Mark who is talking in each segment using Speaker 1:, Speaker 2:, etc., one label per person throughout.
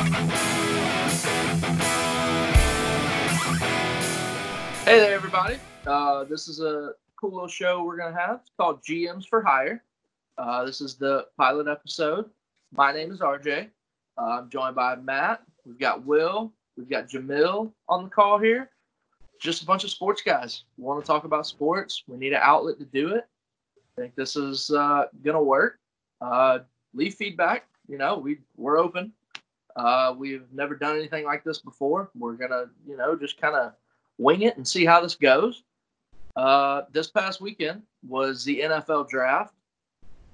Speaker 1: Hey there, everybody. Uh, this is a cool little show we're going to have. It's called GMs for Hire. Uh, this is the pilot episode. My name is RJ. Uh, I'm joined by Matt. We've got Will. We've got Jamil on the call here. Just a bunch of sports guys. We want to talk about sports. We need an outlet to do it. I think this is uh, going to work. Uh, leave feedback. You know, we, we're open. Uh, we've never done anything like this before. We're to, you know, just kind of wing it and see how this goes. Uh, this past weekend was the NFL draft.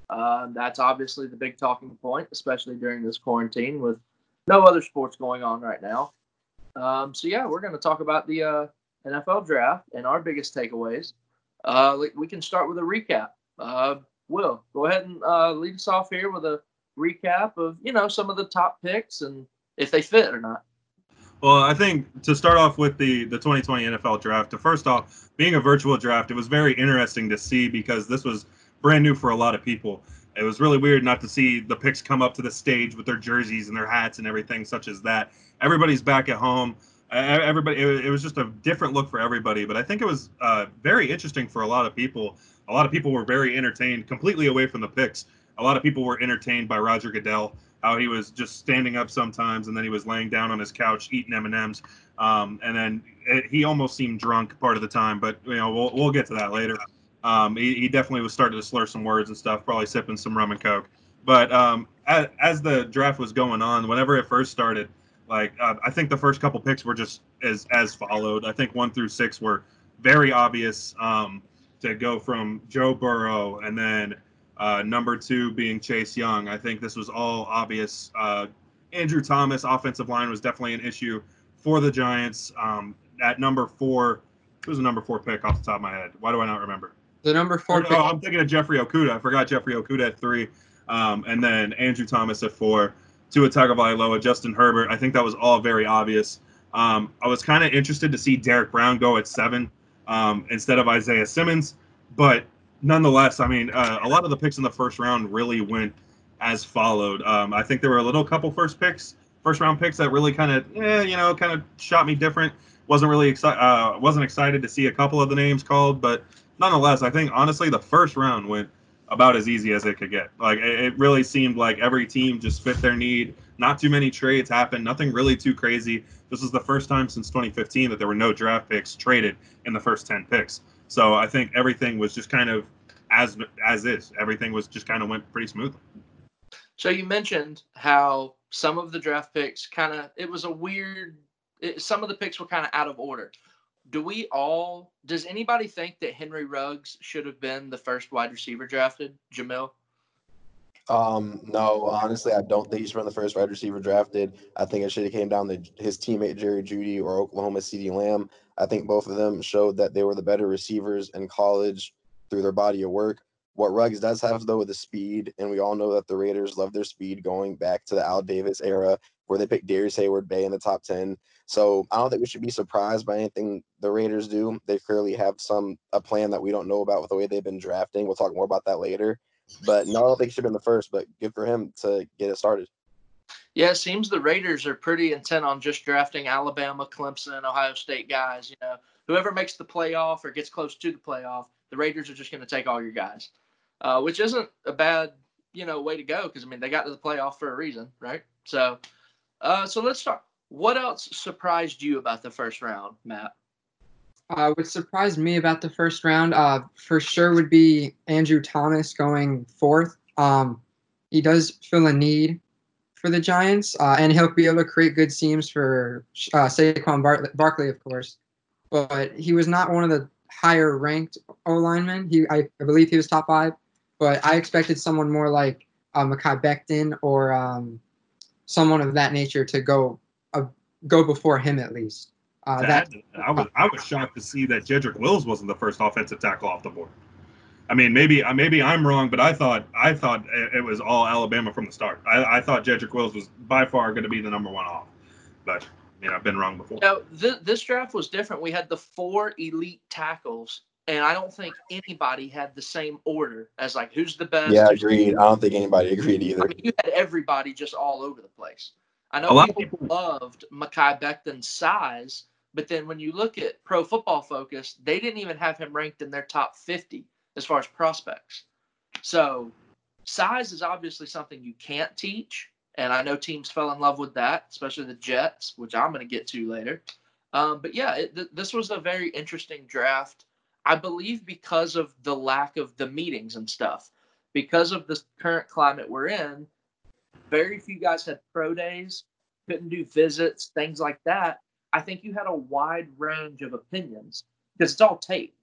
Speaker 1: Uh, that's obviously the big talking point, especially during this quarantine with no other sports going on right now. Um, so yeah, we're going to talk about the uh, NFL draft and our biggest takeaways. Uh, we can start with a recap. Uh, Will, go ahead and uh, lead us off here with a recap of you know some of the top picks and if they fit or not.
Speaker 2: Well, I think to start off with the the 2020 NFL draft, to first off, being a virtual draft, it was very interesting to see because this was brand new for a lot of people. It was really weird not to see the picks come up to the stage with their jerseys and their hats and everything such as that. Everybody's back at home. Everybody, it, was just a different look for everybody. But I think it was uh, very interesting for a lot of people. A lot of people were very entertained, completely away from the picks. A lot of people were entertained by Roger Goodell how he was just standing up sometimes and then he was laying down on his couch eating M&Ms. Um, and then it, he almost seemed drunk part of the time, but you know, we'll, we'll get to that later. Um, he, he, definitely was starting to slur some words and stuff, probably sipping some rum and coke. But um, as, as, the draft was going on, whenever it first started, like uh, I think the first couple picks were just as as followed. I think one through six were very obvious um, to go from Joe Burrow and then uh, number two being Chase Young. I think this was all obvious. Uh, Andrew Thomas, offensive line, was definitely an issue for the Giants. Um, at number four, who's was the number four pick off the top of my head? Why do I not remember?
Speaker 3: The number four.
Speaker 2: Oh, I'm thinking of Jeffrey Okudah. I forgot Jeffrey Okudah at three, um, and then Andrew Thomas at four. Tua Tagovailoa, Justin Herbert. I think that was all very obvious. Um, I was kind of interested to see Derrick Brown go at seven um, instead of Isaiah Simmons, but nonetheless, I mean, uh, a lot of the picks in the first round really went as followed. Um, I think there were a little couple first picks, first round picks that really kind of, eh, you know, kind of shot me different. Wasn't really excited. Uh, wasn't excited to see a couple of the names called, but nonetheless, I think honestly the first round went about as easy as it could get. Like it, it really seemed like every team just fit their need. Not too many trades happened. Nothing really too crazy. This is the first time since 2015 that there were no draft picks traded in the first 10 picks. So I think everything was just kind of as as is. Everything was just kind of went pretty smoothly.
Speaker 1: So you mentioned how some of the draft picks kind of it was a weird. It, some of the picks were kind of out of order. Do we all? Does anybody think that Henry Ruggs should have been the first wide receiver drafted? Jamil.
Speaker 4: Um, no, honestly, I don't think he should have been the first wide receiver drafted. I think it should have came down to his teammate Jerry Jeudy or Oklahoma CeeDee Lamb. I think both of them showed that they were the better receivers in college through their body of work. What Ruggs does have though is the speed, and we all know that the Raiders love their speed going back to the Al Davis era where they picked Darrius Heyward-Bey in the top 10. So I don't think we should be surprised by anything the Raiders do. They clearly have some a plan that we don't know about with the way they've been drafting. We'll talk more about that later. But no, I don't think he should have been the first, but good for him to get it started.
Speaker 1: Yeah, it seems the Raiders are pretty intent on just drafting Alabama, Clemson, Ohio State guys. You know, whoever makes the playoff or gets close to the playoff, the Raiders are just going to take all your guys, uh, which isn't a bad you know way to go because I mean they got to the playoff for a reason, right? So, uh, so let's start. What else surprised you about the first round, Matt?
Speaker 3: Uh, what surprised me about the first round, uh, for sure, would be Andrew Thomas going fourth. Um, he does fill a need for the Giants, uh, and he'll be able to create good seams for uh, Saquon Bar- Barkley, of course. But he was not one of the higher ranked O lineman. He, I, I, believe he was top five, but I expected someone more like uh, Mekhi Becton or um, someone of that nature to go uh, go before him at least.
Speaker 2: Uh, that, that, I was I was shocked to see that Jedrick Wills wasn't the first offensive tackle off the board. I mean, maybe uh, maybe I'm wrong, but I thought I thought it was all Alabama from the start. I, I thought Jedrick Wills was by far going to be the number one off, but you know, I've been wrong before.
Speaker 1: No, th- this draft was different. We had the four elite tackles, and I don't think anybody had the same order as like who's the best.
Speaker 4: Yeah, agreed. I don't think anybody agreed either. I
Speaker 1: mean, you had everybody just all over the place. I know a
Speaker 2: lot of
Speaker 1: people,
Speaker 2: people-
Speaker 1: loved Mekhi Becton's size, but then when you look at Pro Football Focus, they didn't even have him ranked in their top 50 as far as prospects. So size is obviously something you can't teach, and I know teams fell in love with that, especially the Jets, which I'm going to get to later. Um, but yeah, it, th- this was a very interesting draft. I believe because of the lack of the meetings and stuff, because of the current climate we're in, very few guys had pro days, couldn't do visits, things like that. I think you had a wide range of opinions because it's all tape.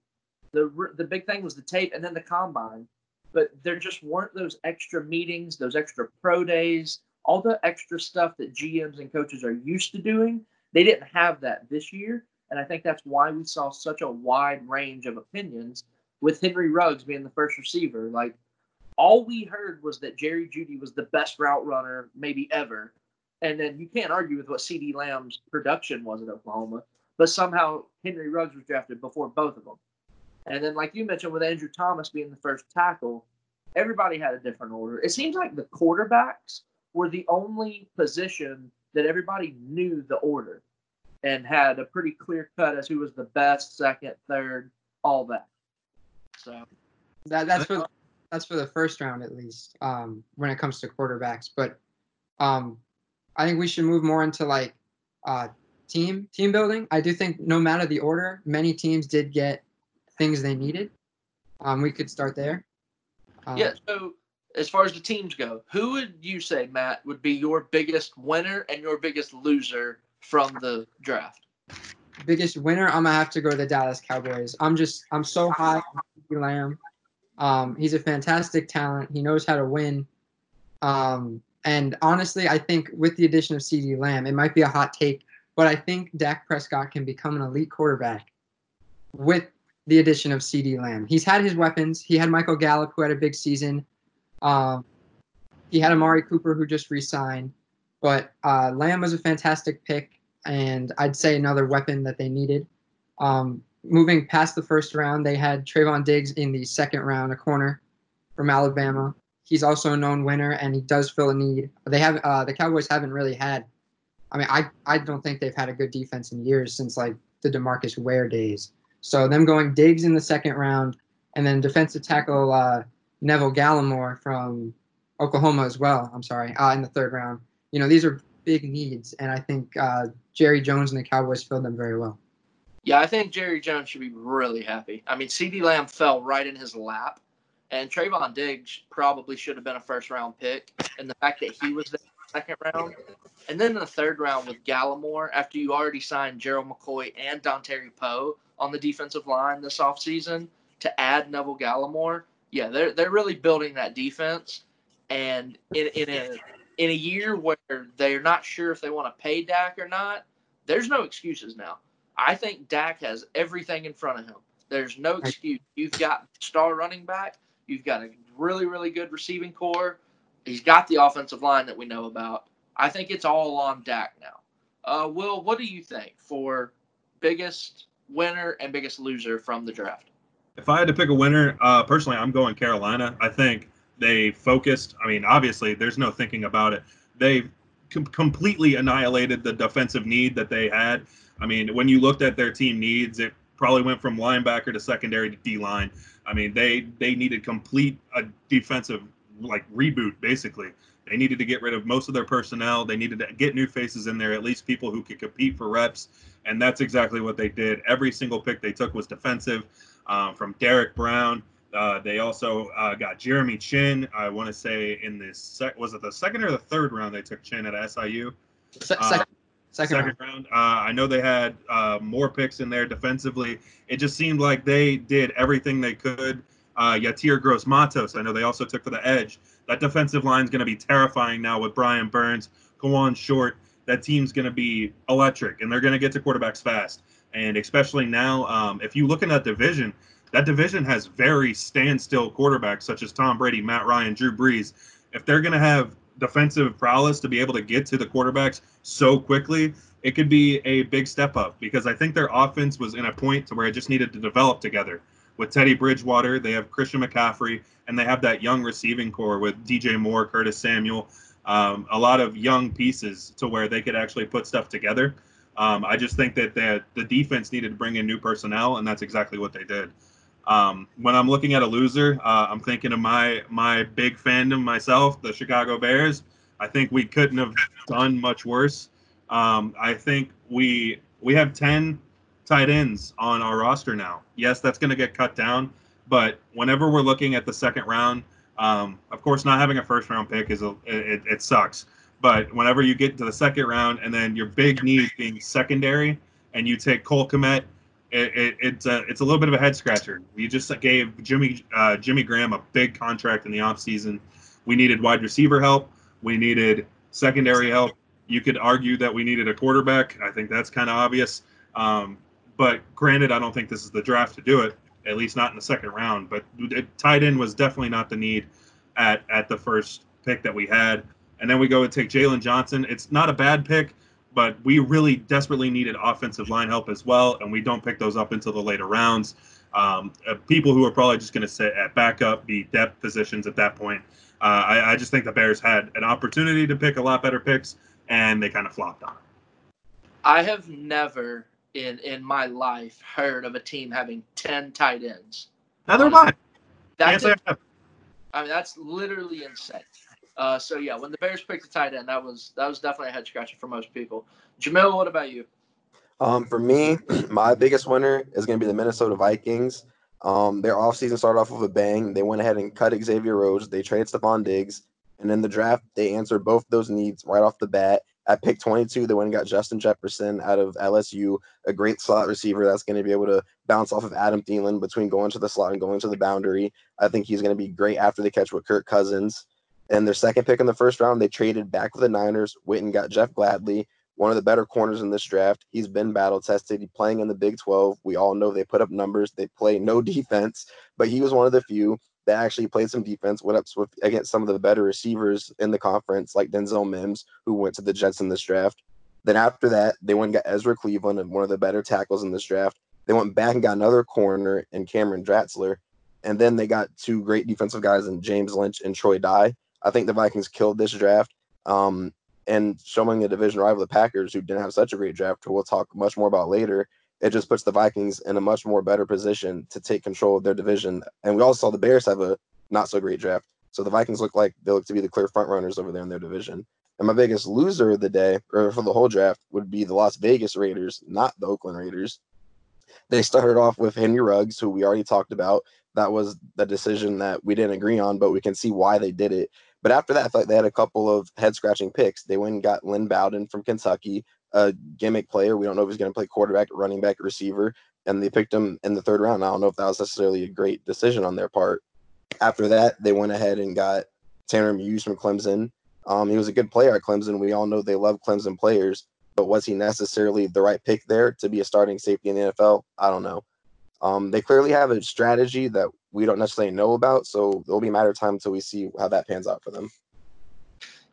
Speaker 1: The the big thing was the tape and then the combine, but there just weren't those extra meetings, those extra pro days, all the extra stuff that GMs and coaches are used to doing. They didn't have that this year, and I think that's why we saw such a wide range of opinions with Henry Ruggs being the first receiver. Like all we heard was that Jerry Jeudy was the best route runner maybe ever. And then you can't argue with what CeeDee Lamb's production was at Oklahoma, but somehow Henry Ruggs was drafted before both of them. And then, like you mentioned, with Andrew Thomas being the first tackle, everybody had a different order. It seems like the quarterbacks were the only position that everybody knew the order and had a pretty clear cut as who was the best, second, third, all that. So
Speaker 3: That that's for that's for the first round at least. Um, when it comes to quarterbacks, but um, I think we should move more into like uh, team team building. I do think no matter the order, many teams did get things they needed. Um, we could start there. Uh,
Speaker 1: Yeah. So as far as the teams go, who would you say, Matt, would be your biggest winner and your biggest loser from the draft?
Speaker 3: biggest winner, I'm gonna have to go to the Dallas Cowboys. I'm just I'm so high on Lamb. Um, he's a fantastic talent. He knows how to win. Um, and honestly, I think with the addition of CeeDee Lamb, it might be a hot take, but I think Dak Prescott can become an elite quarterback with the addition of CeeDee Lamb. He's had his weapons. He had Michael Gallup, who had a big season. Um, he had Amari Cooper, who just re-signed. But uh, Lamb was a fantastic pick and I'd say another weapon that they needed. Um, moving past the first round, they had Trevon Diggs in the second round, a corner from Alabama. He's also a known winner, and he does fill a need. They have uh, the Cowboys haven't really had. I mean, I I don't think they've had a good defense in years since like the DeMarcus Ware days. So them going Diggs in the second round, and then defensive tackle uh, Neville Gallimore from Oklahoma as well. I'm sorry, uh, in the third round. You know, these are big needs, and I think uh, Jerry Jones and the Cowboys filled them very well.
Speaker 1: Yeah, I think Jerry Jones should be really happy. I mean, CeeDee Lamb fell right in his lap, and Trevon Diggs probably should have been a first round pick. And the fact that he was the second round, and then in the third round with Gallimore, after you already signed Gerald McCoy and Dontari Poe on the defensive line this offseason, to add Neville Gallimore, yeah, they're they're really building that defense. And in, in a in a year where they're not sure if they want to pay Dak or not, there's no excuses now. I think Dak has everything in front of him. There's no excuse. You've got star running back. You've got a really, really good receiving corps. He's got the offensive line that we know about. I think it's all on Dak now. Uh, Will, what do you think for biggest winner and biggest loser from the draft?
Speaker 2: If I had to pick a winner, uh, personally, I'm going Carolina. I think they focused. I mean, obviously, there's no thinking about it. They com- completely annihilated the defensive need that they had. I mean, when you looked at their team needs, it probably went from linebacker to secondary to D line. I mean, they they needed complete a defensive like reboot basically. They needed to get rid of most of their personnel. They needed to get new faces in there, at least people who could compete for reps. And that's exactly what they did. Every single pick they took was defensive. Um, from Derrick Brown, uh, they also uh, got Jeremy Chinn. I want to say in the sec was it the second or the third round they took Chinn at SIU.
Speaker 3: Se-
Speaker 2: Uh,
Speaker 3: second, second,
Speaker 2: second
Speaker 3: round.
Speaker 2: round. Uh, I know they had uh, more picks in there defensively. It just seemed like they did everything they could. Uh, Yetur Gross-Matos, I know they also took for the edge. That defensive line is going to be terrifying now with Brian Burns, Kawann Short. That team's going to be electric, and they're going to get to quarterbacks fast. And especially now, um, if you look in that division, that division has very standstill quarterbacks such as Tom Brady, Matt Ryan, Drew Brees. If they're going to have defensive prowess to be able to get to the quarterbacks so quickly, it could be a big step up because I think their offense was in a point to where it just needed to develop together. With Teddy Bridgewater, they have Christian McCaffrey, and they have that young receiving corps with DJ Moore, Curtis Samuel. um, a lot of young pieces to where they could actually put stuff together. Um, I just think that the, the defense needed to bring in new personnel, and that's exactly what they did. Um, when I'm looking at a loser, uh, I'm thinking of my my big fandom myself, the Chicago Bears. I think we couldn't have done much worse. Um, I think we we have ten tight ends on our roster now. Yes, that's going to get cut down, but whenever we're looking at the second round, um, of course, not having a first round pick is a it, it sucks. But whenever you get to the second round, and then your big need being secondary, and you take Cole Kmet it, it, it's a it's a little bit of a head scratcher. We just gave Jimmy uh, Jimmy Graham a big contract in the offseason. We needed wide receiver help. We needed secondary help. You could argue that we needed a quarterback. I think that's kind of obvious. Um, but granted, I don't think this is the draft to do it. At least not in the second round. But tight end was definitely not the need at at the first pick that we had. And then we go and take Jaylon Johnson. It's not a bad pick but we really desperately needed offensive line help as well, and we don't pick those up until the later rounds. Um, uh, people who are probably just going to sit at backup, be depth positions at that point. Uh, I, I, just think the Bears had an opportunity to pick a lot better picks, and they kind of flopped on it.
Speaker 1: I have never in in my life heard of a team having ten tight ends.
Speaker 2: Neither have I.
Speaker 1: That's I mean, that's literally insane. Uh, so yeah, when the Bears picked the tight end, that was that was definitely a head scratcher for most people. Jamil, what about you?
Speaker 4: Um, for me, my biggest winner is going to be the Minnesota Vikings. Um, their offseason started off with a bang. They went ahead and cut Xavier Rhodes. They traded Stefon Diggs. And in the draft, they answered both those needs right off the bat. At pick 22, they went and got Justin Jefferson out of LSU, a great slot receiver that's going to be able to bounce off of Adam Thielen between going to the slot and going to the boundary. I think he's going to be great after they catch with Kirk Cousins. And their second pick in the first round, they traded back with the Niners. Witten got Jeff Gladney, one of the better corners in this draft. He's been battle tested. He's playing in the Big 12. We all know they put up numbers. They play no defense, but he was one of the few that actually played some defense, went up with, against some of the better receivers in the conference, like Denzel Mims, who went to the Jets in this draft. Then after that, they went and got Ezra Cleveland and one of the better tackles in this draft. They went back and got another corner in Cameron Dantzler. And then they got two great defensive guys in James Lynch and Troy Dye. I think the Vikings killed this draft. Um, and showing the division rival, the Packers, who didn't have such a great draft, we'll talk much more about later, it just puts the Vikings in a much more better position to take control of their division. And we also saw the Bears have a not so great draft. So the Vikings look like they look to be the clear front runners over there in their division. And my biggest loser of the day, or for the whole draft, would be the Las Vegas Raiders, not the Oakland Raiders. They started off with Henry Ruggs, who we already talked about. That was the decision that we didn't agree on, but we can see why they did it. But after that, I they had a couple of head scratching picks. They went and got Lynn Bowden from Kentucky, a gimmick player. We don't know if he's going to play quarterback, running back, receiver. And they picked him in the third round. I don't know if that was necessarily a great decision on their part. After that, they went ahead and got Tanner Muse from Clemson. Um, he was a good player at Clemson. We all know they love Clemson players, but was he necessarily the right pick there to be a starting safety in the NFL? I don't know. Um, they clearly have a strategy that we don't necessarily know about. So it'll be a matter of time until we see how that pans out for them.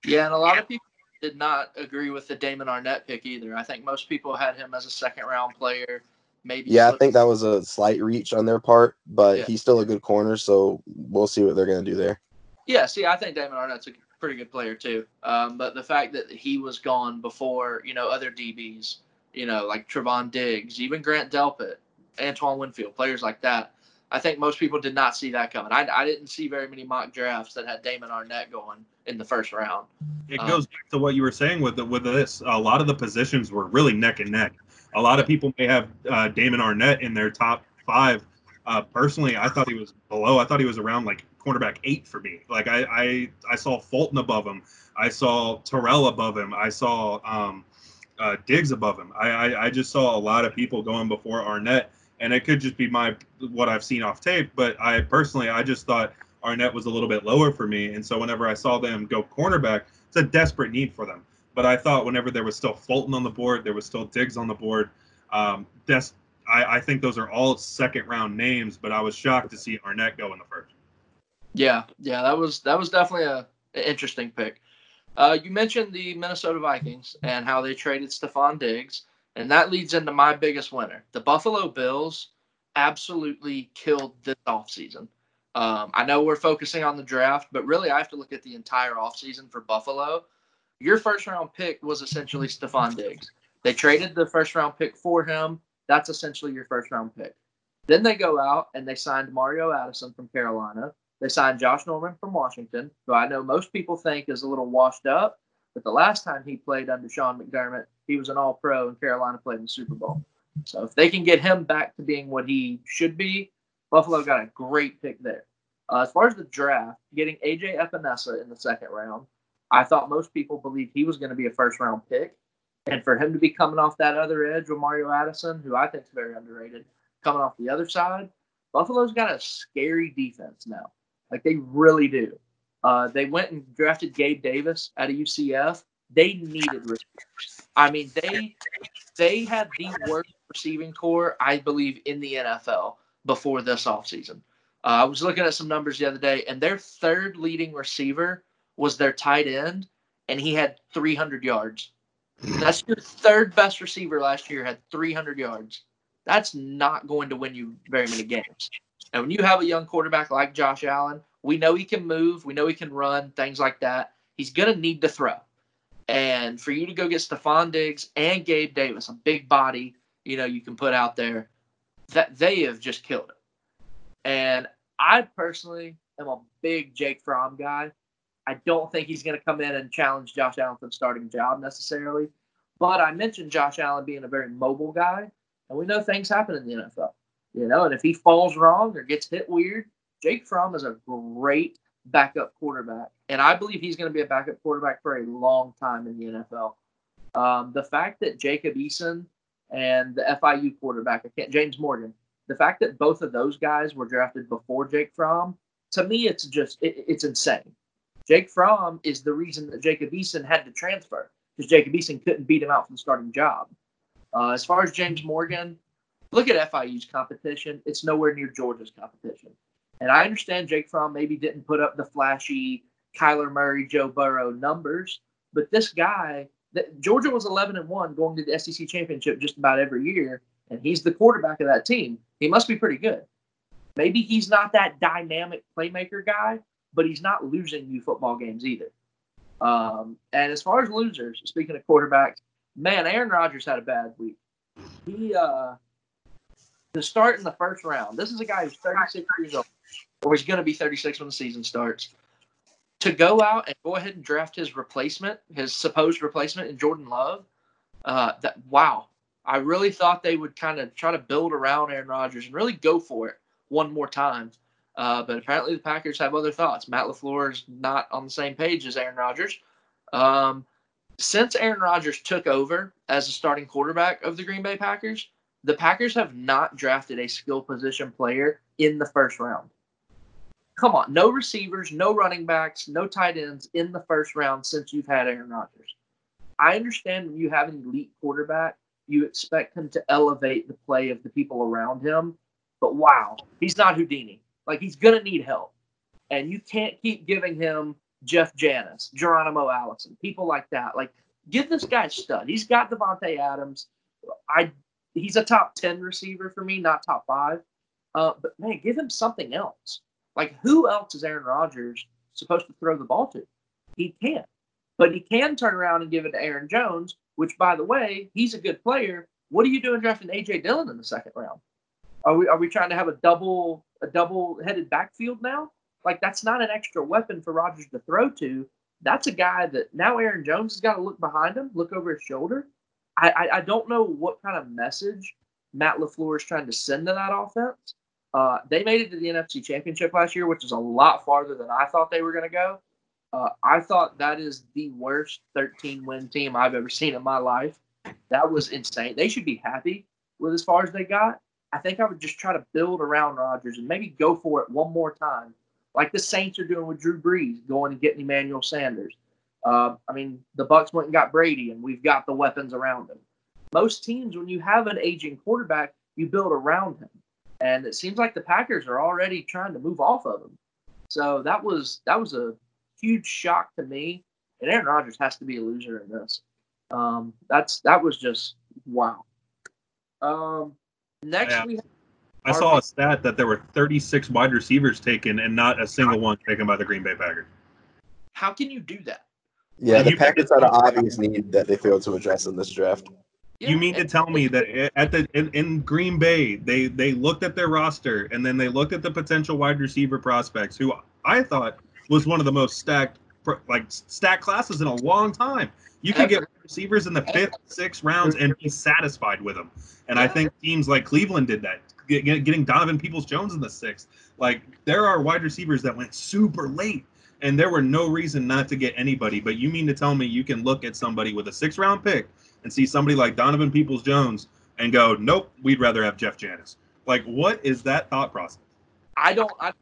Speaker 1: Yeah, and a lot of people did not agree with the Damon Arnette pick either. I think most people had him as a second round player. Maybe.
Speaker 4: Yeah, I think that was a slight reach on their part, but yeah. he's still a good corner, so we'll see what they're going to do there.
Speaker 1: Yeah, see, I think Damon Arnette's a pretty good player too. Um, but the fact that he was gone before, you know, other DBs, you know, like Trevon Diggs, even Grant Delpit, Antoine Winfield, players like that, I think most people did not see that coming. I, I didn't see very many mock drafts that had Damon Arnette going in the first round.
Speaker 2: It um, goes back to what you were saying with the, with this. A lot of the positions were really neck and neck. A lot of people may have uh, Damon Arnette in their top five. Uh, personally, I thought he was below. I thought he was around like cornerback eight for me. Like I I, I saw Fulton above him. I saw Terrell above him. I saw um, uh, Diggs above him. I, I I just saw a lot of people going before Arnette and it could just be my what I've seen off tape. But I personally, I just thought Arnette was a little bit lower for me, and so whenever I saw them go cornerback, it's a desperate need for them. But I thought whenever there was still Fulton on the board, there was still Diggs on the board. Um, I, I think those are all second round names, but I was shocked to see Arnette go in the first.
Speaker 1: Yeah, yeah, that was that was definitely a, an interesting pick. Uh, you mentioned the Minnesota Vikings and how they traded Stefon Diggs. And that leads into my biggest winner. The Buffalo Bills absolutely killed this offseason. Um, I know we're focusing on the draft, but really I have to look at the entire offseason for Buffalo. Your first round pick was essentially Stefon Diggs. They traded the first round pick for him. That's essentially your first round pick. Then they go out and they signed Mario Addison from Carolina. They signed Josh Norman from Washington, who I know most people think is a little washed up, but the last time he played under Sean McDermott, he was an all pro and Carolina played in the Super Bowl. So if they can get him back to being what he should be, Buffalo got a great pick there. Uh, as far as the draft, getting AJ Epenesa in the second round, I thought most people believed he was going to be a first round pick. And for him to be coming off that other edge with Mario Addison, who I think is very underrated, coming off the other side, Buffalo's got a scary defense now. Like they really do. Uh, they went and drafted Gabe Davis out of UCF. They needed receivers. I mean, they they had the worst receiving corps, I believe, in the NFL before this offseason. Uh, I was looking at some numbers the other day, and their third leading receiver was their tight end, and he had 300 yards. That's your third best receiver last year, had 300 yards. That's not going to win you very many games. And when you have a young quarterback like Josh Allen, we know he can move, we know he can run, things like that. He's going to need to throw. And for you to go get Stefon Diggs and Gabe Davis, a big body, you know, you can put out there, that they have just killed it. And I personally am a big Jake Fromm guy. I don't think he's going to come in and challenge Josh Allen for the starting job necessarily. But I mentioned Josh Allen being a very mobile guy, and we know things happen in the NFL. You know, and if he falls wrong or gets hit weird, Jake Fromm is a great backup quarterback, and I believe he's going to be a backup quarterback for a long time in the NFL. Um, the fact that Jacob Eason and the FIU quarterback, I can't, James Morgan, the fact that both of those guys were drafted before Jake Fromm, to me, it's just it, it's insane. Jake Fromm is the reason that Jacob Eason had to transfer because Jacob Eason couldn't beat him out from the starting job. Uh, as far as James Morgan, look at FIU's competition. It's nowhere near Georgia's competition. And I understand Jake Fromm maybe didn't put up the flashy Kyler Murray, Joe Burrow numbers, but this guy, that Georgia was 11 and one going to the SEC championship just about every year, and he's the quarterback of that team. He must be pretty good. Maybe he's not that dynamic playmaker guy, but he's not losing you football games either. Um, and as far as losers, speaking of quarterbacks, man, Aaron Rodgers had a bad week. He uh, to start in the first round. This is a guy who's 36 years old, or he's going to be 36 when the season starts. To go out and go ahead and draft his replacement, his supposed replacement in Jordan Love, uh, that wow, I really thought they would kind of try to build around Aaron Rodgers and really go for it one more time. Uh, but apparently the Packers have other thoughts. Matt LaFleur is not on the same page as Aaron Rodgers. Um, since Aaron Rodgers took over as the starting quarterback of the Green Bay Packers, the Packers have not drafted a skill position player in the first round. Come on, no receivers, no running backs, no tight ends in the first round since you've had Aaron Rodgers. I understand when you have an elite quarterback, you expect him to elevate the play of the people around him. But wow, he's not Houdini. Like he's gonna need help, and you can't keep giving him Jeff Janis, Geronimo Allison, people like that. Like give this guy stud. He's got Davante Adams. I he's a top 10 receiver for me, not top five. Uh, but man, give him something else. Like, who else is Aaron Rodgers supposed to throw the ball to? He can't. But he can turn around and give it to Aaron Jones, which, by the way, he's a good player. What are you doing drafting AJ Dillon in the second round? Are we are we trying to have a double a double headed backfield now? Like that's not an extra weapon for Rodgers to throw to. That's a guy that now Aaron Jones has got to look behind him, look over his shoulder, I, I, don't know what kind of message Matt LaFleur is trying to send to that offense. Uh, they made it to the NFC Championship last year, which is a lot farther than I thought they were going to go. Uh, I thought that is the worst 13 win team I've ever seen in my life. That was insane. They should be happy with as far as they got. I think I would just try to build around Rodgers and maybe go for it one more time, like the Saints are doing with Drew Brees, going and getting Emmanuel Sanders. Uh, I mean, the Bucs went and got Brady, and we've got the weapons around him. Most teams, when you have an aging quarterback, you build around him, and it seems like the Packers are already trying to move off of him. So that was that was a huge shock to me. And Aaron Rodgers has to be a loser in this. Um, that's that was just wow. Um, next
Speaker 2: Yeah.
Speaker 1: we have
Speaker 2: I saw a stat that there were 36 wide receivers taken and not a single one taken by the Green Bay Packers.
Speaker 1: How can you do that?
Speaker 4: Yeah, the
Speaker 2: You-
Speaker 4: Packers had an obvious need that they failed to address in this draft.
Speaker 2: You mean to tell me that at the in, in Green Bay they they looked at their roster and then they looked at the potential wide receiver prospects who I thought was one of the most stacked like stacked classes in a long time. You can get receivers in the fifth, sixth rounds and be satisfied with them. And I think teams like Cleveland did that, get, get- getting Donovan Peoples Jones in the sixth. Like there are wide receivers that went super late, and there were no reason not to get anybody. But you mean to tell me you can look at somebody with a six round pick and see somebody like Donovan Peoples Jones and go, nope, we'd rather have Jeff Janis. Like, what is that thought process?
Speaker 1: I don't. I,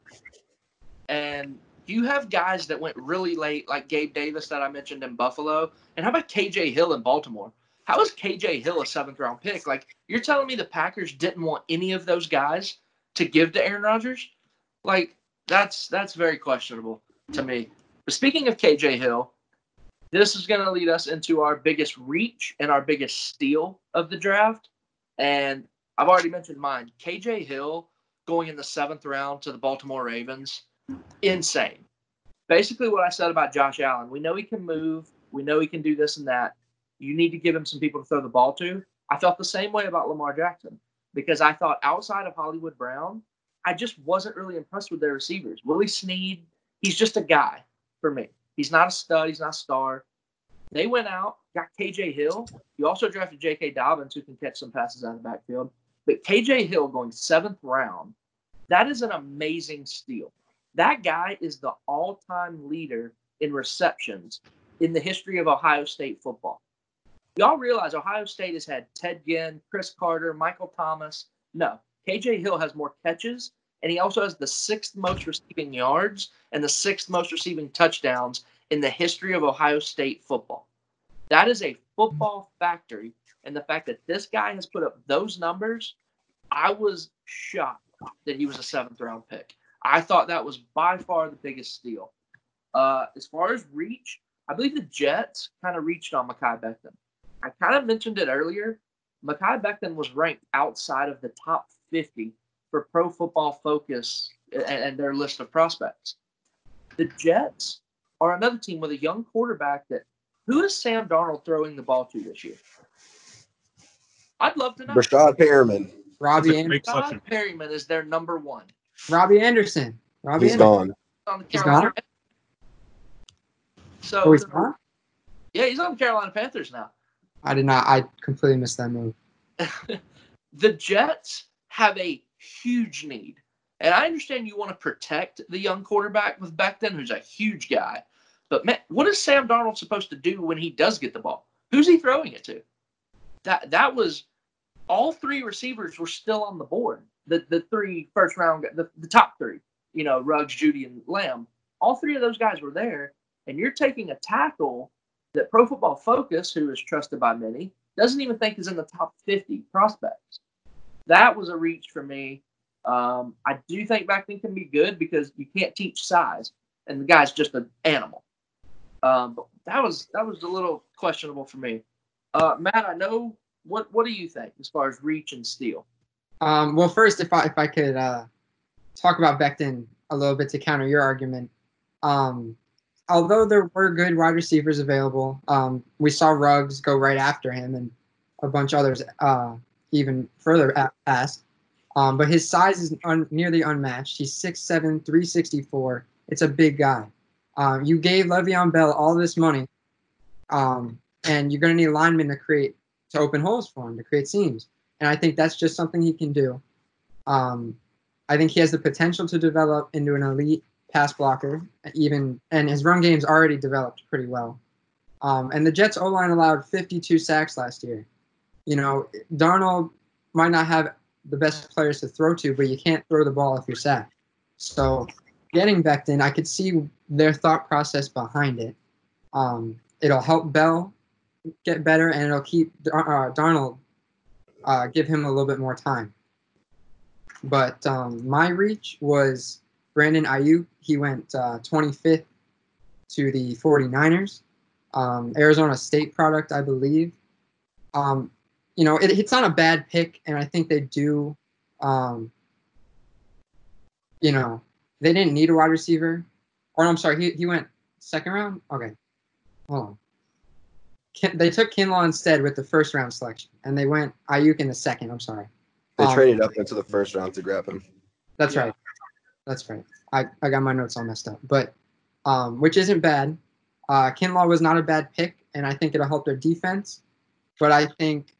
Speaker 1: and you have guys that went really late, like Gabe Davis that I mentioned in Buffalo. And how about KJ Hill in Baltimore? How is KJ Hill a seventh round pick? Like, you're telling me the Packers didn't want any of those guys to give to Aaron Rodgers? Like, that's that's very questionable to me. But speaking of KJ Hill, this is going to lead us into our biggest reach and our biggest steal of the draft. And I've already mentioned mine. KJ Hill going in the seventh round to the Baltimore Ravens, insane. Basically, what I said about Josh Allen, we know he can move, we know he can do this and that. You need to give him some people to throw the ball to. I felt the same way about Lamar Jackson because I thought outside of Hollywood Brown, I just wasn't really impressed with their receivers. Willie Snead, he's just a guy for me. He's not a stud, he's not a star. They went out, got KJ Hill. You also drafted J.K. Dobbins, who can catch some passes out of the backfield. But KJ Hill going seventh round, that is an amazing steal. That guy is the all time leader in receptions in the history of Ohio State football. Y'all realize Ohio State has had Ted Ginn, Cris Carter, Michael Thomas. No, KJ Hill has more catches, and he also has the sixth most receiving yards and the sixth most receiving touchdowns in the history of Ohio State football. That is a football factory. And the fact that this guy has put up those numbers, I was shocked that he was a seventh round pick. I thought that was by far the biggest steal. Uh, as far as reach, I believe the Jets kind of reached on Mekhi Becton. I kind of mentioned it earlier. Mekhi Becton was ranked outside of the top 50 for Pro Football Focus and, and their list of prospects. The Jets are another team with a young quarterback that who is Sam Darnold throwing the ball to this year? I'd love to know.
Speaker 4: Rashad Perriman,
Speaker 3: Robbie
Speaker 2: That's a great
Speaker 3: Anderson.
Speaker 1: Todd
Speaker 2: question.
Speaker 1: Perriman is their number one
Speaker 3: Robbie Anderson. Robbie
Speaker 4: he's
Speaker 3: Anderson.
Speaker 4: gone.
Speaker 1: on the
Speaker 3: He's
Speaker 1: Carolina.
Speaker 3: gone?
Speaker 1: So
Speaker 3: Oh, he's gone?
Speaker 1: yeah, he's on the Carolina Panthers now.
Speaker 3: I did not. I completely missed that move.
Speaker 1: the Jets have a huge need. And I understand you want to protect the young quarterback with Becton, who's a huge guy. But man, what is Sam Darnold supposed to do when he does get the ball? Who's he throwing it to? That that was all three receivers were still on the board. The the three first round the, the top three, you know, Ruggs, Jeudy, and Lamb. All three of those guys were there, and you're taking a tackle that Pro Football Focus, who is trusted by many, doesn't even think is in the top 50 prospects. That was a reach for me. Um, I do think Becton can be good because you can't teach size, and the guy's just an animal. Um, but that was that was a little questionable for me. Uh, Matt, I know what what do you think as far as reach and steal?
Speaker 3: Um, well, first, if I if I could uh, talk about Becton a little bit to counter your argument, um, although there were good wide receivers available, um, we saw Ruggs go right after him, and a bunch others uh, even further a- past. Um, but his size is un- nearly unmatched. He's 6'7", 364. It's a big guy. Um, you gave Le'Veon Bell all this money, um, and you're going to need linemen to create to open holes for him to create seams and I think that's just something he can do. Um, I think he has the potential to develop into an elite pass blocker, even and his run game's already developed pretty well. Um, and the Jets O line allowed 52 sacks last year. You know, Darnold might not have the best players to throw to, but you can't throw the ball if you're sacked. So, getting Becton, I could see their thought process behind it. Um, it'll help Bell get better, and it'll keep uh, Darnold uh, give him a little bit more time. But um, my reach was Brandon Aiyuk. He went uh, 25th to the 49ers. Um, Arizona State product, I believe. Um, you know, it, it's not a bad pick, and I think they do um, you know, they didn't need a wide receiver. Or I'm sorry, he, he went second round. Okay, hold on. Kin- they took Kinlaw instead with the first round selection, and they went Aiyuk in the second. I'm sorry.
Speaker 4: They
Speaker 3: Um,
Speaker 4: traded up into the first round to grab him.
Speaker 3: That's
Speaker 1: Yeah.
Speaker 3: right. That's right. I, I got my notes all messed up, but um, which isn't bad. Uh, Kinlaw was not a bad pick, and I think it'll help their defense. But I think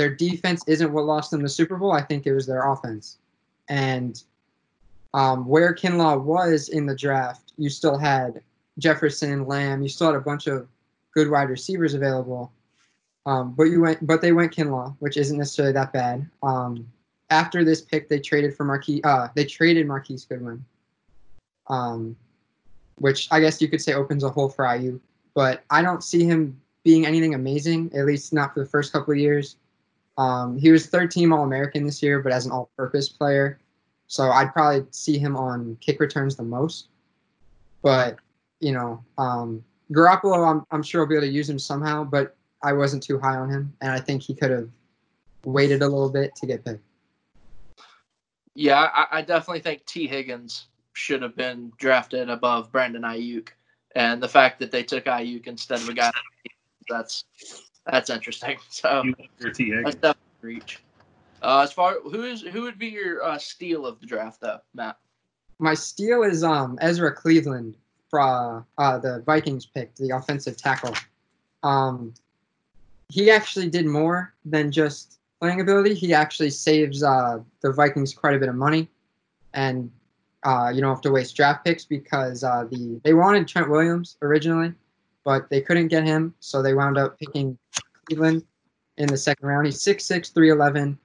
Speaker 3: their defense isn't what lost them the Super Bowl. I think it was their offense, and um, where Kinlaw was in the draft, you still had Jefferson, Lamb. You still had a bunch of good wide receivers available. Um, but you went, but they went Kinlaw, which isn't necessarily that bad. Um, after this pick, they traded for Marquise. Uh, they traded Marquise Goodwin, um, which I guess you could say opens a hole for Aiyuk. But I don't see him being anything amazing, at least not for the first couple of years. Um, he was third team All American this year, but as an all purpose player. So I'd probably see him on kick returns the most. But, you know, um, Garoppolo, I'm, I'm sure I'll be able to use him somehow, but I wasn't too high on him. And I think he could have waited a little bit to get picked.
Speaker 1: Yeah, I, I definitely think Tee Higgins should have been drafted above Brandon Aiyuk, and the fact that they took Aiyuk instead of a guy that's that's interesting. So
Speaker 2: You your T.
Speaker 1: that's definitely reach. Uh, as far who is who would be your uh, steal of the draft though, Matt?
Speaker 3: My steal is um Ezra Cleveland from uh, the Vikings picked, the offensive tackle. Um, he actually did more than just playing ability. He actually saves uh, the Vikings quite a bit of money, and uh, you don't have to waste draft picks because uh, the they wanted Trent Williams originally, but they couldn't get him, so they wound up picking Cleveland in the second round. He's 6'6", 311.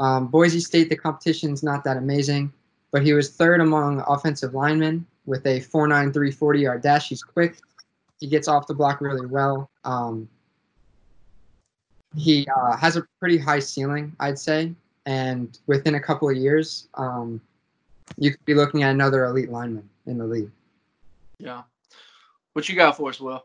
Speaker 3: Um, Boise State, the competition's not that amazing but he was third among offensive linemen with a 4.9 340 yard dash. He's quick. He gets off the block really well. Um, he uh, has a pretty high ceiling, I'd say, and within a couple of years, um, you could be looking at another elite lineman in the league.
Speaker 1: Yeah, what you got for us, Will?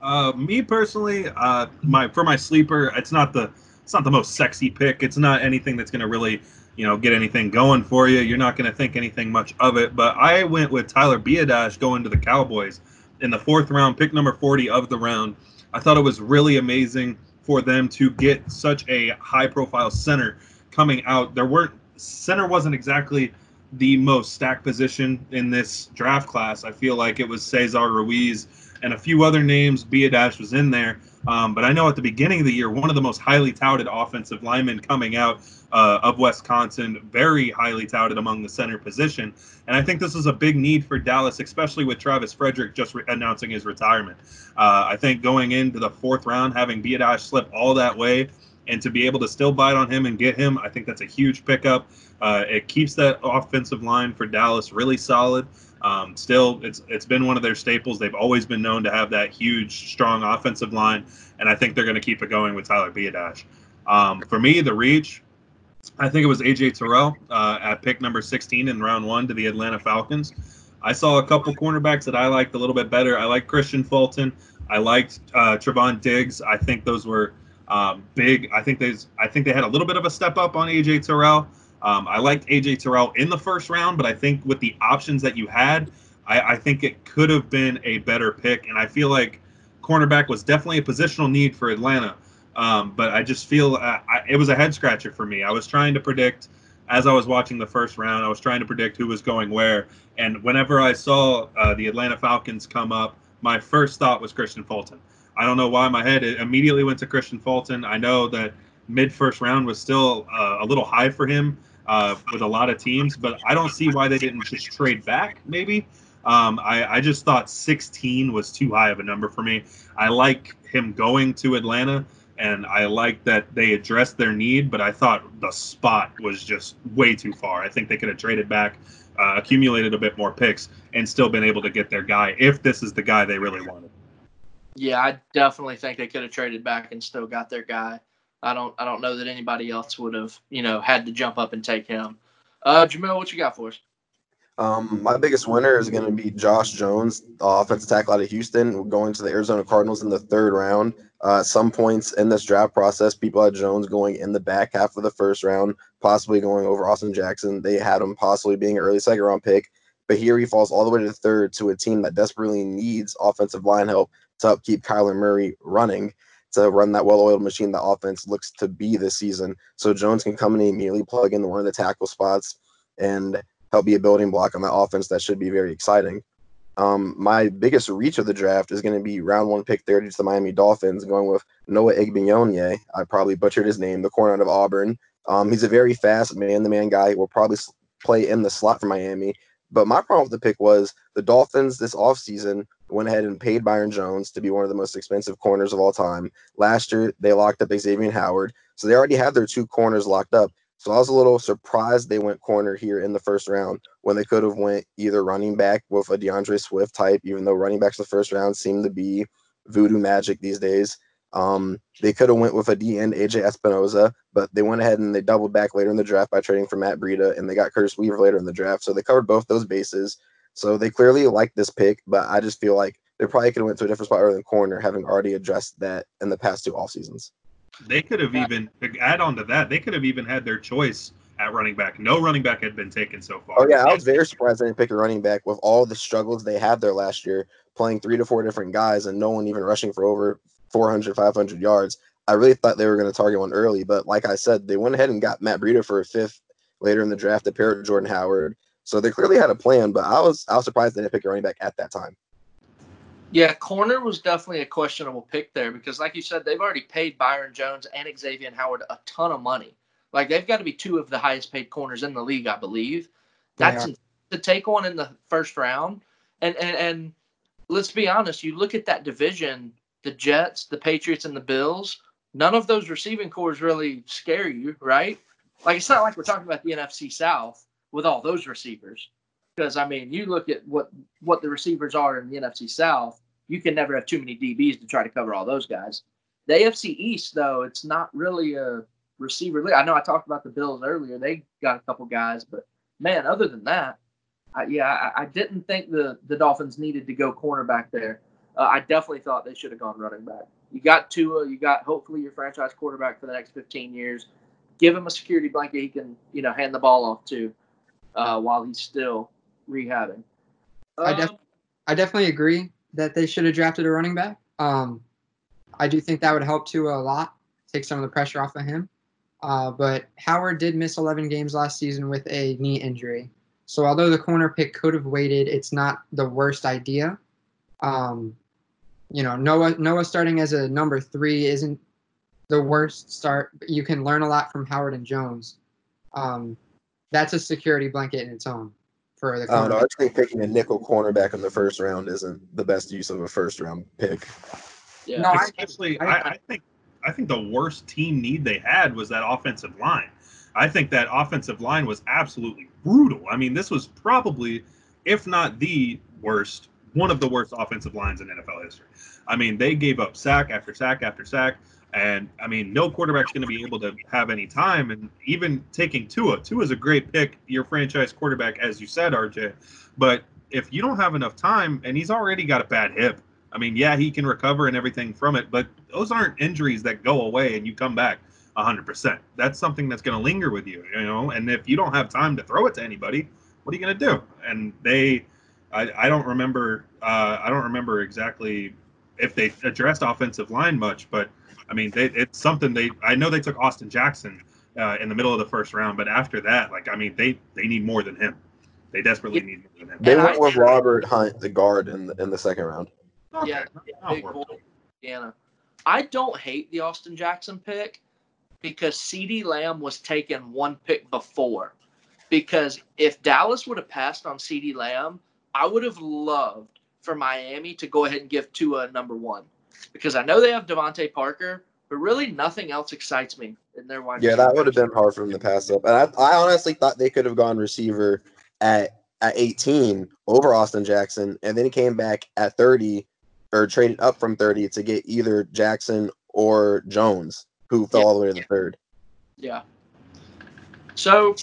Speaker 2: Uh, me personally, uh, my for my sleeper, it's not the it's not the most sexy pick. It's not anything that's gonna really, you know, get anything going for you. You're not gonna think anything much of it. But I went with Tyler Biadasz going to the Cowboys in the fourth round, pick number 40 of the round. I thought it was really amazing for them to get such a high profile center coming out. There weren't center wasn't exactly the most stacked position in this draft class. I feel like it was Cesar Ruiz and a few other names. Biadasz was in there. Um, but I know at the beginning of the year, one of the most highly touted offensive linemen coming out uh, of Wisconsin, very highly touted among the center position. And I think this is a big need for Dallas, especially with Travis Frederick just re- announcing his retirement. Uh, I think going into the fourth round, having Biadasz slip all that way, and to be able to still bite on him and get him, I think that's a huge pickup. Uh, it keeps that offensive line for Dallas really solid. Um, still, it's it's been one of their staples. They've always been known to have that huge, strong offensive line, and I think they're going to keep it going with Tyler Biadasz. Um, for me, the reach, I think it was AJ Terrell uh, at pick number 16 in round one to the Atlanta Falcons. I saw a couple cornerbacks that I liked a little bit better. I like Kristian Fulton. I liked uh, Trevon Diggs. I think those were um, big. I think there's. I think they had a little bit of a step up on AJ Terrell. Um, I liked AJ Terrell in the first round, but I think with the options that you had, I, I think it could have been a better pick. And I feel like cornerback was definitely a positional need for Atlanta. Um, but I just feel uh, I, it was a head scratcher for me. I was trying to predict as I was watching the first round. I was trying to predict who was going where. And whenever I saw uh, the Atlanta Falcons come up, my first thought was Kristian Fulton. I don't know why my head immediately went to Kristian Fulton. I know that mid first round was still uh, a little high for him uh, with a lot of teams, but I don't see why they didn't just trade back. Maybe um, I, I just thought 16 was too high of a number for me. I like him going to Atlanta, and I like that they addressed their need, but I thought the spot was just way too far. I think they could have traded back, uh, accumulated a bit more picks, and still been able to get their guy if this is the guy they really wanted.
Speaker 1: Yeah, I definitely think they could have traded back and still got their guy. I don't I don't know that anybody else would have, you know, had to jump up and take him. Uh Jamil, what you got for us?
Speaker 4: Um, my biggest winner is going to be Josh Jones, offensive tackle out of Houston, going to the Arizona Cardinals in the third round. Uh, some points in this draft process, people had Jones going in the back half of the first round, possibly going over Austin Jackson. They had him possibly being an early second round pick. But here he falls all the way to the third to a team that desperately needs offensive line help to help keep Kyler Murray running, to run that well oiled machine the offense looks to be this season. So Jones can come in and immediately plug in one of the tackle spots and help be a building block on that offense that should be very exciting. Um, my biggest reach of the draft is going to be round one pick 30 to the Miami Dolphins, going with Noah Igbinoghene. I probably butchered his name, the corner out of Auburn. Um, he's a very fast man to man guy. Will probably play in the slot for Miami. But my problem with the pick was the Dolphins this offseason went ahead and paid Byron Jones to be one of the most expensive corners of all time. Last year, they locked up Xavier Howard. So they already had their two corners locked up. So I was a little surprised they went corner here in the first round when they could have went either running back with a D'Andre Swift type, even though running backs in the first round seem to be voodoo magic these days. Um, they could have went with a D end AJ Epenesa, but they went ahead and they doubled back later in the draft by trading for Matt Breida, and they got Curtis Weaver later in the draft. So they covered both those bases. So they clearly like this pick, but I just feel like they probably could have went to a different spot other than corner, having already addressed that in the past two off seasons.
Speaker 2: They could have even add on to that. They could have even had their choice at running back. No running back had been taken so far.
Speaker 4: Oh yeah, I was very surprised they didn't pick a running back with all the struggles they had there last year, playing three to four different guys and no one even rushing for over 400, 500 yards. I really thought they were going to target one early, but like I said, they went ahead and got Matt Breida for a fifth later in the draft to pair with Jordan Howard. So they clearly had a plan, but I was I was surprised they didn't pick a running back at that time.
Speaker 1: Yeah, corner was definitely a questionable pick there because, like you said, they've already paid Byron Jones and Xavier Howard a ton of money. Like they've got to be two of the highest paid corners in the league, I believe. That's to take one in the first round. And, and and let's be honest, you look at that division, the Jets, the Patriots, and the Bills. None of those receiving corps really scare you, right? Like it's not like we're talking about the NFC South with all those receivers. Because I mean, you look at what what the receivers are in the NFC South, you can never have too many DBs to try to cover all those guys. The AFC East, though, it's not really a receiver. I know I talked about the Bills earlier; they got a couple guys, but man, other than that, I, yeah, I, I, didn't think the the Dolphins needed to go cornerback there. Uh, I definitely thought they should have gone running back. You got Tua, you got hopefully your franchise quarterback for the next 15 years. Give him a security blanket he can, you know, hand the ball off to uh, while he's still rehabbing.
Speaker 3: Um, I, def- I definitely agree that they should have drafted a running back. Um, I do think that would help Tua a lot, take some of the pressure off of him. Uh, but Howard did miss 11 games last season with a knee injury. So although the corner pick could have waited, it's not the worst idea. Um, you know, Noah Noah starting as a number three isn't the worst start. You can learn a lot from Howard and Jones. Um, that's a security blanket in its own for the.
Speaker 4: I don't know. I think picking a nickel cornerback in the first round isn't the best use of a first round pick.
Speaker 2: Yeah, no, especially I, I, I think I think the worst team need they had was that offensive line. I think that offensive line was absolutely brutal. I mean, this was probably, if not the worst, one of the worst offensive lines in NFL history. I mean, they gave up sack after sack after sack. And I mean, no quarterback's going to be able to have any time. And even taking Tua, Tua is a great pick, your franchise quarterback, as you said, RJ. But if you don't have enough time, and he's already got a bad hip, I mean, yeah, he can recover and everything from it, but those aren't injuries that go away and you come back 100%. That's something that's going to linger with you, you know. And if you don't have time to throw it to anybody, what are you going to do? And they, I, I don't remember, uh, I don't remember exactly if they addressed offensive line much, but I mean, they, it's something they. I know they took Austin Jackson uh, in the middle of the first round, but after that, like I mean, they they need more than him. They desperately need more than him.
Speaker 4: They went with Robert Hunt, the guard, in the, in the second round.
Speaker 1: Okay. Yeah, big boy, Indiana. I don't hate the Austin Jackson pick because CeeDee Lamb was taken one pick before. Because if Dallas would have passed on CeeDee Lamb, I would have loved for Miami to go ahead and give Tua number one because I know they have DeVante Parker, but really nothing else excites me in their wide.
Speaker 4: Yeah, that would have been hard for them to pass up. And I, I honestly thought they could have gone receiver at at 18 over Austin Jackson, and then he came back at 30 or traded up from 30 to get either Jackson or Jones, who fell yeah. all the way to the third.
Speaker 1: Yeah. So,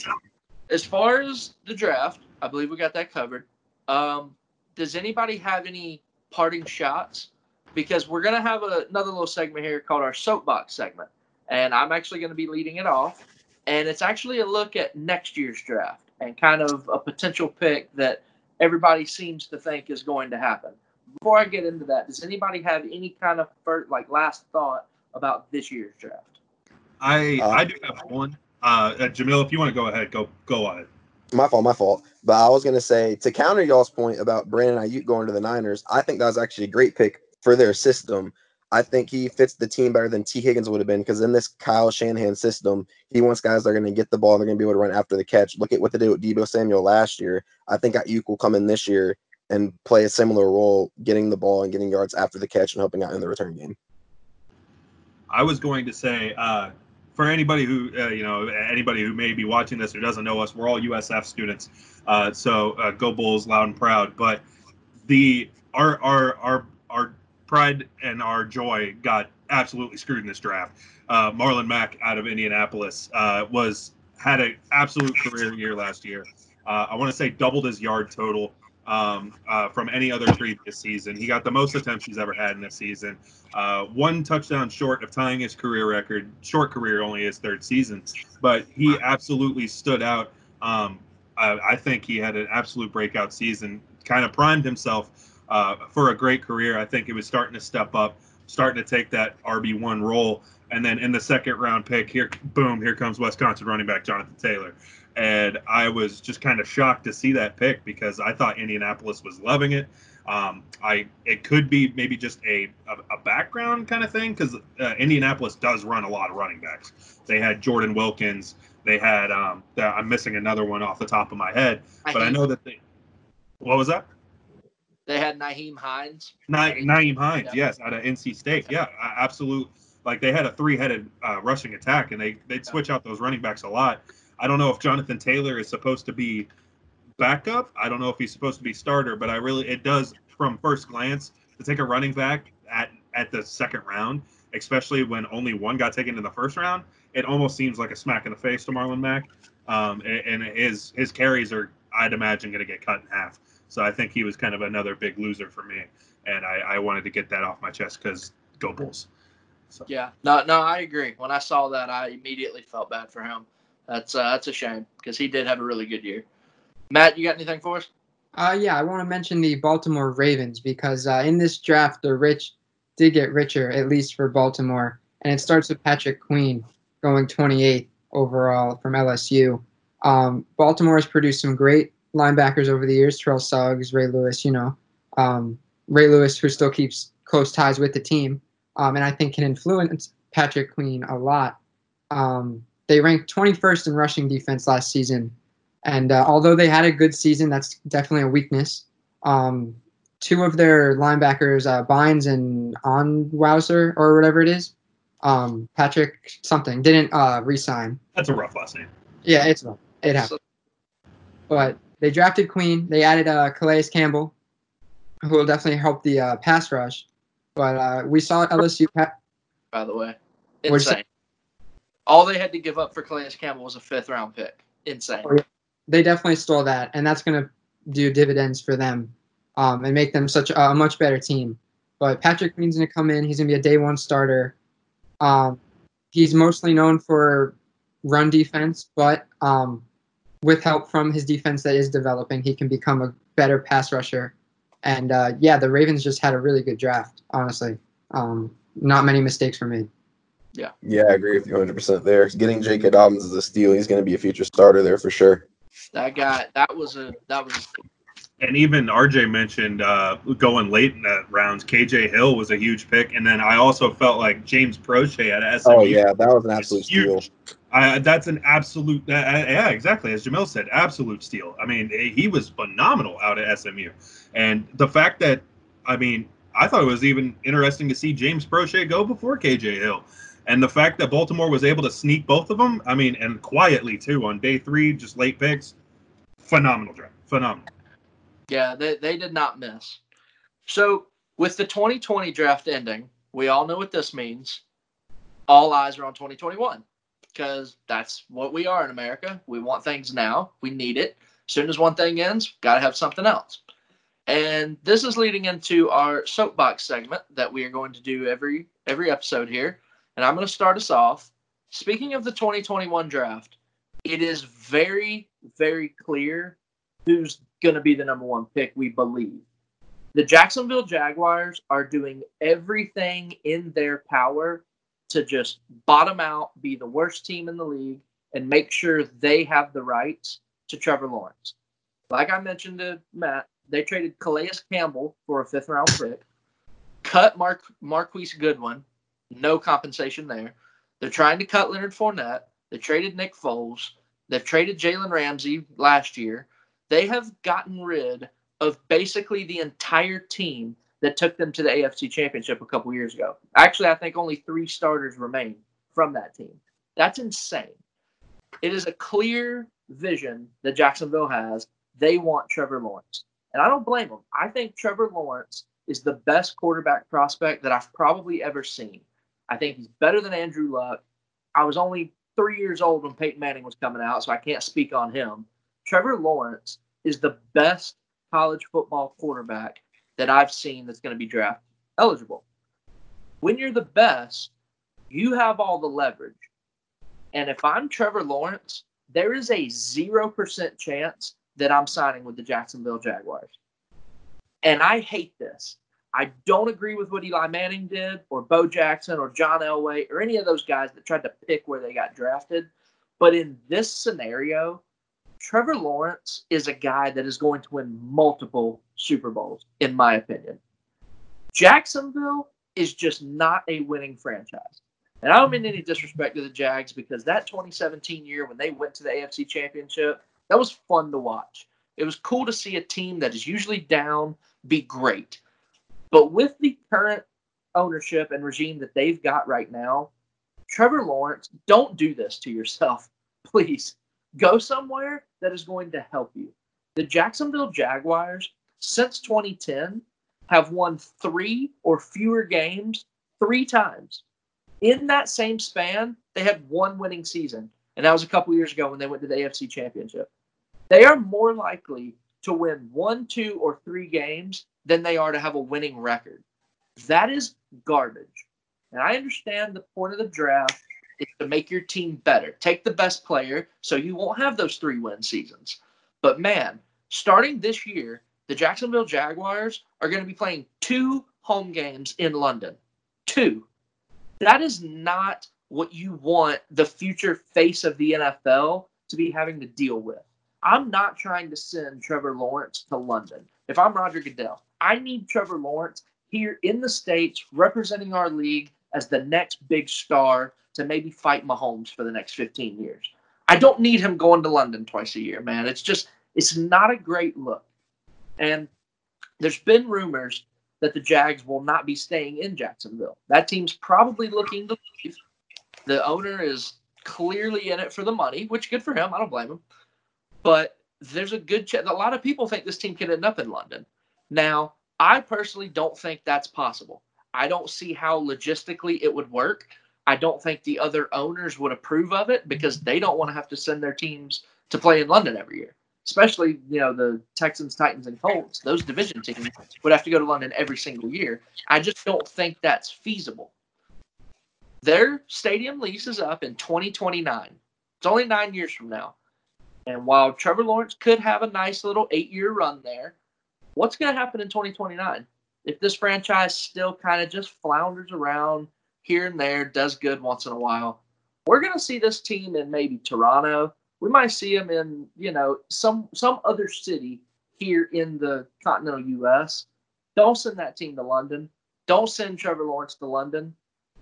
Speaker 1: as far as the draft, I believe we got that covered. Um, does anybody have any parting shots because we're going to have a, another little segment here called our soapbox segment. And I'm actually going to be leading it off. And it's actually a look at next year's draft and kind of a potential pick that everybody seems to think is going to happen. Before I get into that, does anybody have any kind of first, like last thought about this year's draft?
Speaker 2: I
Speaker 4: Uh,
Speaker 2: I do have one. Uh, uh, Jamil, if you want to go ahead, go go on it.
Speaker 4: My fault, my fault. But I was gonna say to counter y'all's point about Brandon Aiyuk going to the Niners, I think that was actually a great pick for their system. I think he fits the team better than Tee Higgins would have been because in this Kyle Shanahan system, he wants guys that are going to get the ball, they're going to be able to run after the catch. Look at what they did with Deebo Samuel last year. I think Aiyuk will come in this year and play a similar role, getting the ball and getting yards after the catch and helping out in the return game.
Speaker 2: I was going to say uh, for anybody who uh, you know anybody who may be watching this who doesn't know us, we're all USF students. Uh, so uh, go Bulls, loud and proud. But the our our our our pride and our joy got absolutely screwed in this draft. Uh, Marlon Mack out of Indianapolis uh, was had an absolute career year last year. Uh, I want to say doubled his yard total um, uh, from any other previous season. He got the most attempts he's ever had in this season. Uh, one touchdown short of tying his career record. Short career, only his third season, but he absolutely stood out. Um, I, I think he had an absolute breakout season. Kind of primed himself uh, for a great career. I think he was starting to step up, starting to take that RB one role. And then in the second round pick, here, boom, here comes Wisconsin running back Jonathan Taylor. And I was just kind of shocked to see that pick because I thought Indianapolis was loving it. Um, I it could be maybe just a a, a background kind of thing because uh, Indianapolis does run a lot of running backs. They had Jordan Wilkins. They had um, I'm missing another one off the top of my head, but I know that they. What was that?
Speaker 1: They had Nyheim Hines.
Speaker 2: Na- Nyheim Hines,
Speaker 1: Yeah.
Speaker 2: yes, out of NC State. Yeah, absolute. Like they had a three-headed uh, rushing attack, and they they'd switch out those running backs a lot. I don't know if Jonathan Taylor is supposed to be backup. I don't know if he's supposed to be starter, but I really it does from first glance to take a running back at at the second round, especially when only one got taken in the first round. It almost seems like a smack in the face to Marlon Mack, um, and, and his his carries are I'd imagine going to get cut in half. So I think he was kind of another big loser for me, and I, I wanted to get that off my chest because go Bulls. So.
Speaker 1: Yeah, no, no, I agree. When I saw that, I immediately felt bad for him. That's uh, that's a shame because he did have a really good year. Matt, you got anything for us?
Speaker 3: Uh, yeah, I want to mention the Baltimore Ravens because uh, in this draft, the rich did get richer, at least for Baltimore. And it starts with Patrick Queen going 28th overall from LSU. Um, Baltimore has produced some great linebackers over the years Terrell Suggs, Ray Lewis, you know. Um, Ray Lewis, who still keeps close ties with the team, um, and I think can influence Patrick Queen a lot. Um, they ranked 21st in rushing defense last season. And uh, although they had a good season, that's definitely a weakness. Um, two of their linebackers, uh, Bynes and Onwuasor, or whatever it is, um, Patrick something, didn't uh, resign.
Speaker 2: That's a rough last name.
Speaker 3: Yeah, it's it happened. But they drafted Queen. They added uh, Calais Campbell, who will definitely help the uh, pass rush. But uh, we saw LSU.
Speaker 1: By the way, insane. All they had to give up for Calais Campbell was a fifth round pick. Insane.
Speaker 3: Oh, they definitely stole that, and that's going to do dividends for them um, and make them such a, a much better team. But Patrick Queen's going to come in. He's going to be a day one starter. Um, he's mostly known for run defense, but um, with help from his defense that is developing, he can become a better pass rusher. And uh, yeah, the Ravens just had a really good draft, honestly. Um, not many mistakes for me.
Speaker 4: Yeah, Yeah, I agree with you 100% there. Getting J.K. Dobbins is a steal. He's going to be a future starter there for sure.
Speaker 1: That guy. That was a. That was.
Speaker 2: And even RJ mentioned uh, going late in the rounds. KJ Hill was a huge pick, and then I also felt like James Proche at SMU.
Speaker 4: Oh, yeah, that was an absolute steal.
Speaker 2: I, that's an absolute. Uh, yeah, exactly. As Jamil said, absolute steal. I mean, he was phenomenal out at SMU, and the fact that, I mean, I thought it was even interesting to see James Proche go before KJ Hill. And the fact that Baltimore was able to sneak both of them, I mean, and quietly too on day three, just late picks, phenomenal draft, phenomenal.
Speaker 1: Yeah, they they did not miss. So with the 2020 draft ending, we all know what this means. All eyes are on 2021 because that's what we are in America. We want things now. We need it. As soon as one thing ends, got to have something else. And this is leading into our soapbox segment that we are going to do every every episode here. And I'm going to start us off. Speaking of the 2021 draft, it is very, very clear who's going to be the number one pick, we believe. The Jacksonville Jaguars are doing everything in their power to just bottom out, be the worst team in the league, and make sure they have the rights to Trevor Lawrence. Like I mentioned to Matt, they traded Calais Campbell for a fifth round pick, cut Mark Marquise Goodwin, no compensation there. They're trying to cut Leonard Fournette. They traded Nick Foles. They've traded Jalen Ramsey last year. They have gotten rid of basically the entire team that took them to the AFC Championship a couple years ago. Actually, I think only three starters remain from that team. That's insane. It is a clear vision that Jacksonville has. They want Trevor Lawrence. And I don't blame them. I think Trevor Lawrence is the best quarterback prospect that I've probably ever seen. I think he's better than Andrew Luck. I was only three years old when Peyton Manning was coming out, so I can't speak on him. Trevor Lawrence is the best college football quarterback that I've seen that's going to be draft eligible. When you're the best, you have all the leverage. And if I'm Trevor Lawrence, there is a 0% chance that I'm signing with the Jacksonville Jaguars. And I hate this. I don't agree with what Eli Manning did, or Bo Jackson, or John Elway, or any of those guys that tried to pick where they got drafted. But in this scenario, Trevor Lawrence is a guy that is going to win multiple Super Bowls, in my opinion. Jacksonville is just not a winning franchise. And I don't mean any disrespect to the Jags because that 2017 year when they went to the AFC Championship, that was fun to watch. It was cool to see a team that is usually down be great. But with the current ownership and regime that they've got right now, Trevor Lawrence, don't do this to yourself. Please go somewhere that is going to help you. The Jacksonville Jaguars, since 2010, have won three or fewer games three times. In that same span, they had one winning season, and that was a couple years ago when they went to the AFC Championship. They are more likely to win one, two, or three games than they are to have a winning record. That is garbage. And I understand the point of the draft is to make your team better. Take the best player so you won't have those three win seasons. But man, starting this year, the Jacksonville Jaguars are going to be playing two home games in London. Two. That is not what you want the future face of the NFL to be having to deal with. I'm not trying to send Trevor Lawrence to London. If I'm Roger Goodell, I need Trevor Lawrence here in the States representing our league as the next big star to maybe fight Mahomes for the next 15 years. I don't need him going to London twice a year, man. It's just, it's not a great look. And there's been rumors that the Jags will not be staying in Jacksonville. That team's probably looking to leave. The owner is clearly in it for the money, which good for him. I don't blame him. But there's a good chance. A lot of people think this team could end up in London. Now, I personally don't think that's possible. I don't see how logistically it would work. I don't think the other owners would approve of it because they don't want to have to send their teams to play in London every year. Especially, you know, the Texans, Titans, and Colts, those division teams would have to go to London every single year. I just don't think that's feasible. Their stadium lease is up in 2029. It's only nine years from now. And while Trevor Lawrence could have a nice little eight year run there, what's going to happen in 2029? If this franchise still kind of just flounders around, here and there, does good once in a while. We're going to see this team in maybe Toronto. We might see them in, you know, some some other city here in the continental U.S. Don't send that team to London. Don't send Trevor Lawrence to London.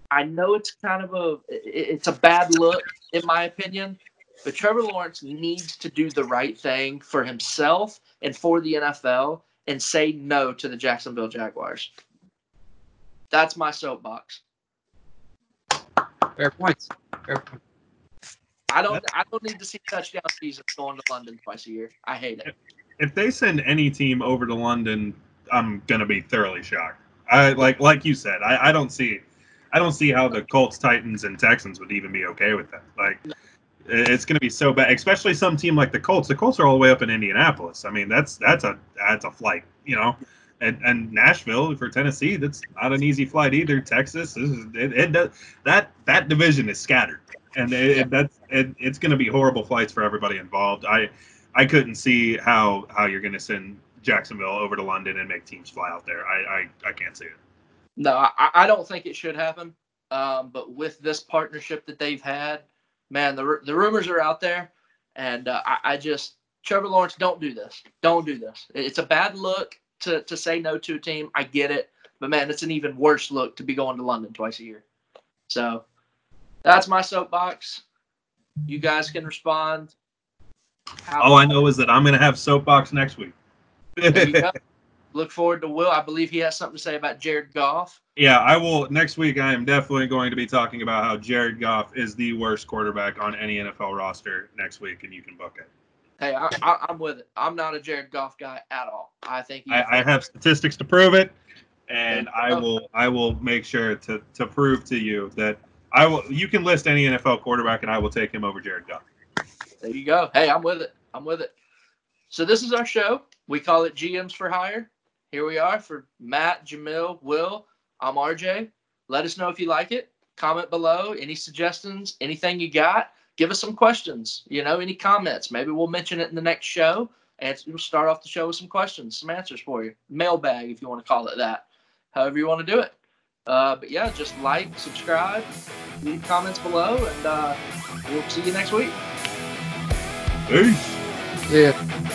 Speaker 1: I know it's kind of a it's a bad look in my opinion, but Trevor Lawrence needs to do the right thing for himself and for the NFL and say no to the Jacksonville Jaguars. That's my soapbox.
Speaker 3: Fair points. Fair point.
Speaker 1: I don't. I don't need to see touchdown seasons going to London twice a year. I hate it.
Speaker 2: If they send any team over to London, I'm gonna be thoroughly shocked. I like like you said. I, I don't see, I don't see how the Colts, Titans, and Texans would even be okay with that. Like, It- It's going to be so bad, especially some team like the Colts. The Colts are all the way up in Indianapolis. I mean, that's that's a that's a flight, you know. And, and Nashville for Tennessee, that's not an easy flight either. Texas, is it, it does that that division is scattered, and it, that's it, it's going to be horrible flights for everybody involved. I I couldn't see how how you're going to send Jacksonville over to London and make teams fly out there. I I, I can't see it.
Speaker 1: No, I, I don't think it should happen. Um, but with this partnership that they've had, man, the, the rumors are out there, and uh, I, I just Trevor Lawrence, don't do this. Don't do this. It's a bad look to to say no to a team. I get it, but man, it's an even worse look to be going to London twice a year. So that's my soapbox. You guys can respond. How-
Speaker 2: All I know is that I'm going to have soapbox next week.
Speaker 1: There you go. Look forward to Will. I believe he has something to say about Jared Goff.
Speaker 2: Yeah, I will. Next week, I am definitely going to be talking about how Jared Goff is the worst quarterback on any NFL roster next week, and you can book it.
Speaker 1: Hey, I, I, I'm with it. I'm not a Jared Goff guy at all. I think
Speaker 2: I, I have statistics to prove it, and I will. I will make sure to to prove to you that I will. You can list any NFL quarterback, and I will take him over Jared Goff.
Speaker 1: There you go. Hey, I'm with it. I'm with it. So this is our show. We call it GMs for Hire. Here we are for Matt, Jamil, Will. I'm RJ. Let us know if you like it. Comment below. Any suggestions? Anything you got? Give us some questions. You know, any comments? Maybe we'll mention it in the next show. And we'll start off the show with some questions, some answers for you. Mailbag, if you want to call it that. However you want to do it. Uh, but yeah, just like, subscribe, leave comments below, and uh, we'll see you next week.
Speaker 2: Peace.
Speaker 3: Yeah.